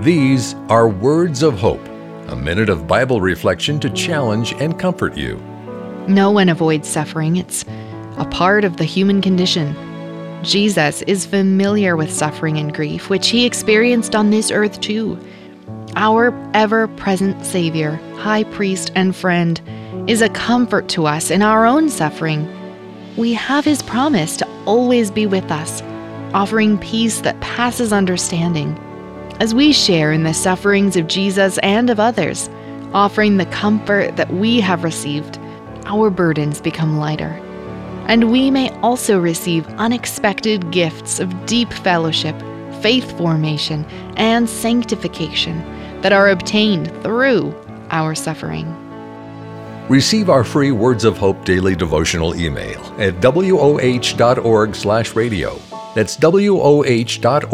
These are Words of Hope, a minute of Bible reflection to challenge and comfort you. No one avoids suffering, it's a part of the human condition. Jesus is familiar with suffering and grief, which he experienced on this earth too. Our ever present Savior, High Priest, and friend is a comfort to us in our own suffering. We have his promise to always be with us, offering peace that passes understanding. As we share in the sufferings of Jesus and of others, offering the comfort that we have received, our burdens become lighter and we may also receive unexpected gifts of deep fellowship, faith formation, and sanctification that are obtained through our suffering. Receive our free Words of Hope daily devotional email at woh.org/radio. That's woh.org/radio.